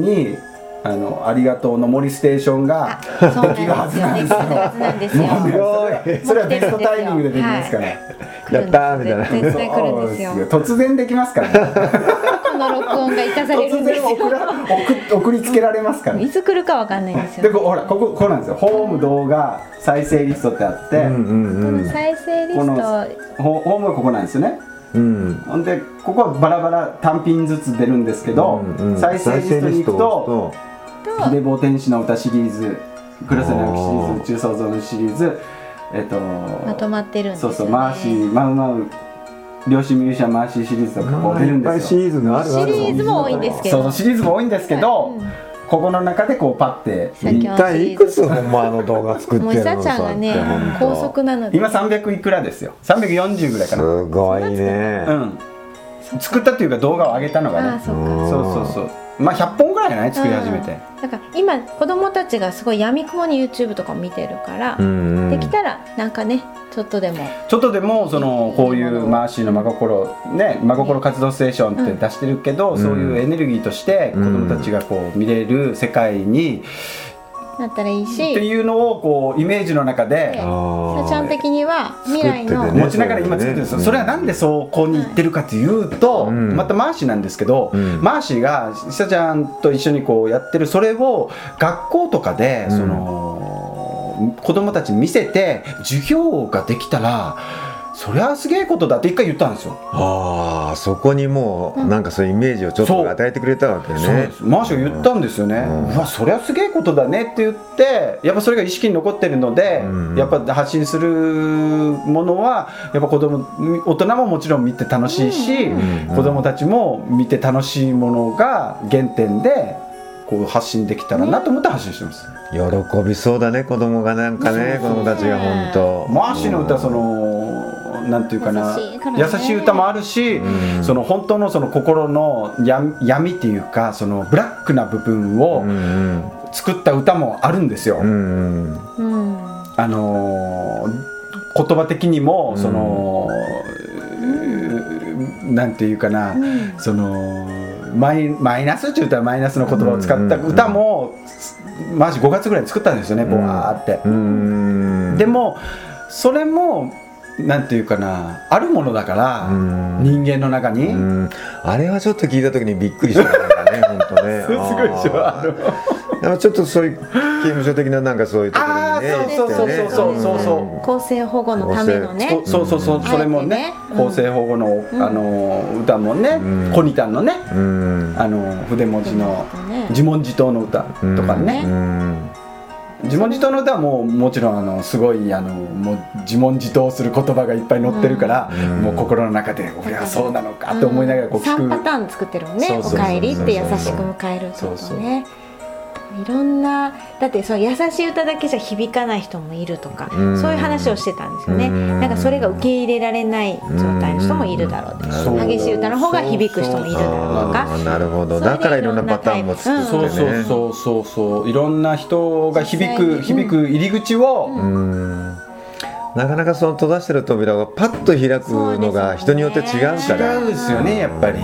にあのありがとうの森ステーションができるはずなんですよ。すよもうねそれはベストタイミングでできますから。はいやったーみたいな絶対来るんですよ突然できますから、ね。この録音がいたされるん突ですよ然送ら送送りつけられますから。いつ来るかわかんないんですよでこほらこここうなんですよ。ホーム動画再生リストってあって、うんうんうん再生リこのストホホームはここなんですよね。うん。ほんでここはバラバラ単品ずつ出るんですけど、うんうん。再生リストに行くと。とヒデボ天使の歌シリーズ黒瀬直樹シリーズ宇宙創造のシリーズえっとまとまってるんですよね。そうそうマーシーマウマウ漁師ミュージシャンマーシーシリーズとかこう出るんいっぱいですよシリーズがあるあるシリーズも多いんですけど。そうそうシリーズも多いんですけど、うんここの中でこうパッて一体いくつほんまあの動画作ってもうるの久ちゃんがね高速なので。今300いくらですよ。340ぐらいかな。すごいね。うん作ったっていうか動画を上げたのがね。そうんそうそうそう。まあ100本ぐらいじゃない？作り始めて。だから今子供たちがすごいやみくもに YouTube とかも見てるから、うんうん。できたらなんかねちょっとでも。ちょっとでもそのこういうマーシーの真心ね真心活動ステーションって出してるけど、そういうエネルギーとして子供たちがこう見れる世界に、なったらいいし。っていうのをこうイメージの中でさちゃん的には未来の、ね。持ちながら今作ってるんですよ、うん。それはなんでそこに行ってるかというと、うん。またマーシーなんですけど、うん。マーシーがひさちゃんと一緒にこうやってる。それを学校とかでうん。その、子供たちに見せて授業ができたらそりゃすげえことだって一回言ったんですよ。あーそこにもうなんかそういうイメージをちょっと与えてくれたわけね。マーシーが言ったんですよね、ううんわそりゃすげえことだねって言ってやっぱそれが意識に残ってるので、うん。やっぱ発信するものはやっぱ子供大人ももちろん見て楽しいし、うん。子供たちも見て楽しいものが原点でこう発信できたらなと思って発信してます、喜びそうだね子供がなんかね子供たちが本当。マーシーの歌そのなんていうかな優しい。歌もあるし、うん。その本当のその心の闇闇っていうかそのブラックな部分を、作った歌もあるんですよ。うんうん。あのー言葉的にもその、なんていうかな、うん。そのマイマイナスって言ったらマイナスの言葉を使った歌も、マジ5月ぐらいに作ったんですよね、ボワーって。うん。でもそれもなんていうかなあるものだから、うん。人間の中に。うん。あれはちょっと聞いた時にびっくりしたかね本当ね。すごいでしょあの。ちょっとそういう刑務所的ななんかそういうところにねそうそうそうそうそう。そう公正保護のためのね。そうそうそうそれもねあえてね。うん厚生保護の、あの歌もね、うん。コニタンのねうん。あの筆文字のね。自問自答の歌とかね、うん自問自答の歌はもうもちろんあのすごいあのもう自問自答する言葉がいっぱい載ってるから、うん。もう心の中で俺はそうなのかって思いながらこう聞く、3パターン作ってるもん。ねおそうそうそう。かえりって優しく迎えることそうそう。ねいろんなだってそう優しい歌だけじゃ響かない人もいるとか、うん。そういう話をしてたんですよね、うん。なんかそれが受け入れられない状態の人もいるだろうう激しい歌の方が響く人もいるだろうとか。なるほど。だからいろんなパターンも作そうってね。そうそうそうそう。いろんな人が響く、響く入り口を、うん。なかなかその閉ざしてる扉がパッと開くのが人によって違うから。違うんですよねやっぱり。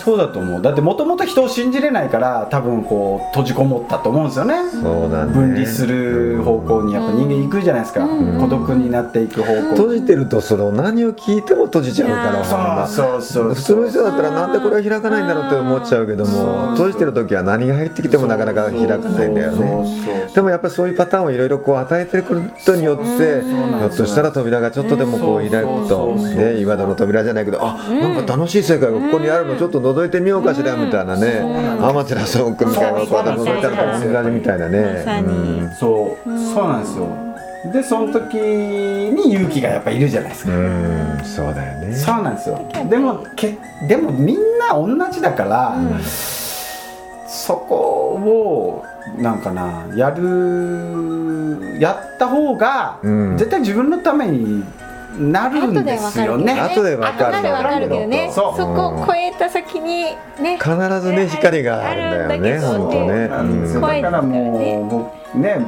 そうだと思う。だってもともと人を信じれないから多分こう閉じこもったと思うんですよね。そうだね。分離する方向にやっぱ人間行くじゃないですか、うん。孤独になっていく方向閉じてるとその何を聞いても閉じちゃうからそうそうそう普通の人だったらなんでこれは開かないんだろうって思っちゃうけども閉じてる時は何が入ってきてもなかなか開かないんだよね。でもやっぱりそういうパターンをいろいろこう与えてくることによってひょっとしたら扉がちょっとでもこう開くとね岩戸の扉じゃないけどあなんか楽しい世界がここにあるのちょっと覗いてみようかしらみたいなね。アマテラスオ君みたいなこうやって覗いたら同じみたいなねまさに。うんそう。そうなんですよ。でその時に勇気がやっぱいるじゃないですか、うん。そうだよね。そうなんですよ。でもけでもみんな同じだから、そこをなんかなやるやった方が、うん。絶対自分のためになるんですよね。後でわかる後でわかるけどね。そこを超えた先にね。必ずね光があるんだよねあるんだけど本当ね。だからもう僕ね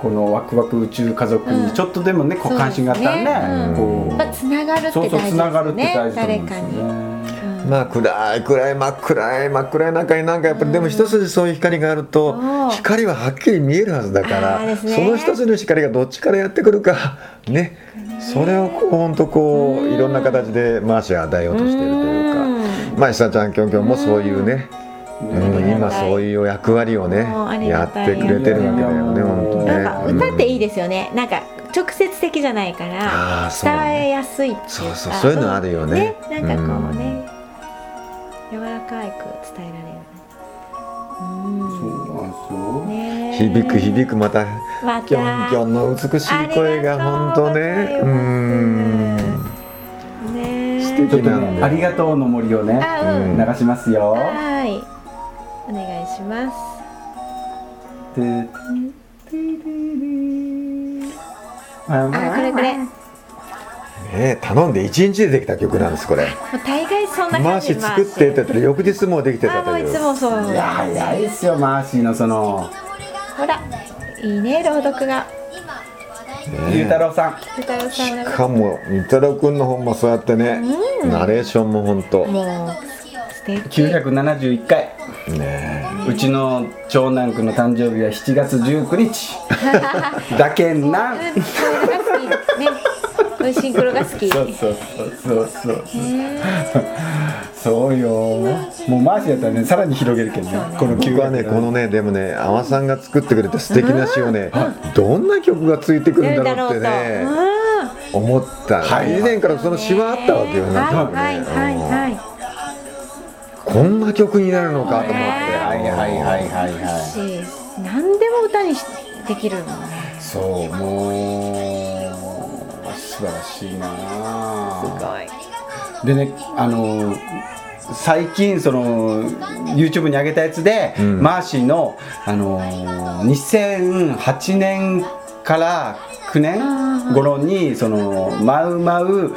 このワクワク宇宙家族にちょっとでもね、こう関心があったらねそう。ですね。こうやっぱつながるって大事ですね。誰かに。ね。まあ暗い暗い真っ暗い真っ暗い中になんかやっぱりでも一筋そういう光があるとう。ん光ははっきり見えるはずだからその一つの光がどっちからやってくるか ね。それをこう本当こういろんな形でマーシー与えようとしているというかまあ久ちゃんきょんきょんもそういうねうん。今そういう役割をねやってくれてるわけだよね本当ね。なんか歌っていいでですよね。なんか直接的じゃないから伝えやすいっていうか。そうそうそういうのあるよね。ねなんかこうね柔らかく伝えられる。そうなんですよ。ね響く響くまたまた。きょんきょんの美しい声が本当ね。うん。ね素ちょっと敵なんだよ。ねありがとうの森をねあうん。流しますよ。はい。お願いします。ああこれこれね頼んで一日でできた曲なんですこれ。大概そんなマー感じシー作ってって言ったら翌日もうできてたあもう。いというつもそう。いや早いですよマーシーのその。ほらいいね朗読が。ゆうたろうさん。ゆたろうさんがしかも伊太郎君の本もそうやってねナレーションも本当。もう素敵。971回。ねうちの長男くんの誕生日は7月19日。だけんなうんシンクロが好き。そうそうそう。そうそうそうよ。もうマーシーやったらねさらに広げるけどね。この僕はねこのねでもね阿波さんが作ってくれた素敵な詩をねどんな曲がついてくるんだろうってね思った。はい。以前からその詩はあったわけよなんかはいはいはいはい。こんな曲になるのかと思って。はいはいはいはいはい。し何でも歌にしできるのね。そうもう素晴らしいな。ごい。でねあの最近その YouTube に上げたやつで、ん。マーシーのあの2008年から9年頃にそのマウマウ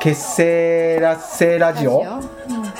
結成ラセラジオ？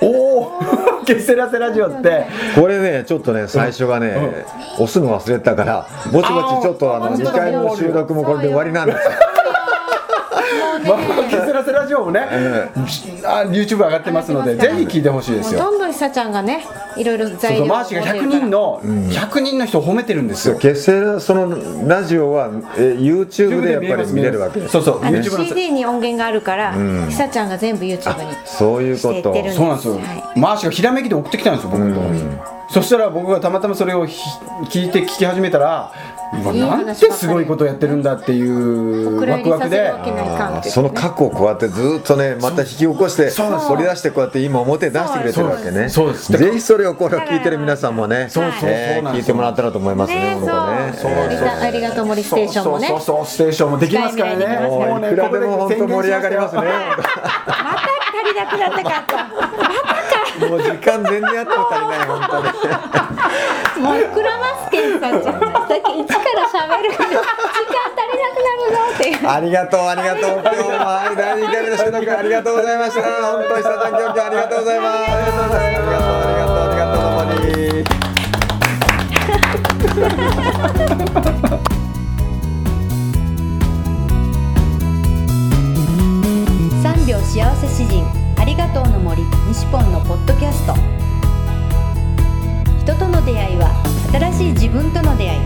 おお結成ラセラジオって。これねちょっとね最初はね押すの忘れてたからぼちぼちちょっとあの2回目の収録もこれで終わりなんですよ まあ結成ラセラジオもね、あ YouTube 上がってますのでぜひ聞いてほしいですよ。どんどん久ちゃんがねいろいろそう材料マーシーが100人の、100人の人を褒めてるんですよ。結成そのラジオはえ YouTube でやっぱり見れるわけです。そうそう CD に音源があるからん。久ちゃんが全部 YouTube にそういうこと。そうなんですよ、はい。マーシーがひらめきで送ってきたんですよ僕のとそしたら僕がたまたまそれをひ聞いて聞き始めたらうわなんてすごいことやってるんだっていうワクワクで。その過去をこうやってずっとねまた引き起こして掘り出してこうやって今表に出してくれてるわけね。そうです。ぜひそれをこれを聞いてる皆さんもね。聞いてもらったらと思いますねそう。ありがありがとう森ステーションもね。そうそうそうステーションもできますからね。いくらでも本当盛り上がりますね。また足りなくなったか。ともう時間全然あっても足りない本当に。もう膨らますけんさんだけ一から喋る。から時間足りなくなるぞっていう。ありがとうありがとう今日もはい第2回目の収録ありがとうございました本当に久田今日今日ありがとうございますありがとうございますありがとうありがとうありがとうどうもに3秒幸せ詩人ありがとうの森西ポンのポッドキャスト。人との出会いは新しい自分との出会い。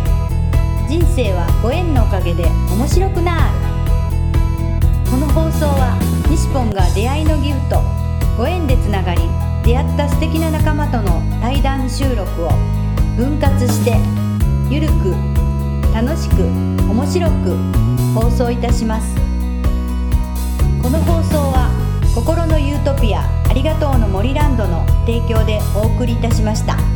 人生はご縁のおかげで面白くなる。この放送は西ポンが出会いのギフトご縁でつながり出会った素敵な仲間との対談収録を分割してゆるく楽しく面白く放送いたします。この放送は心のユートピアありがとうの森ランドの提供でお送りいたしました。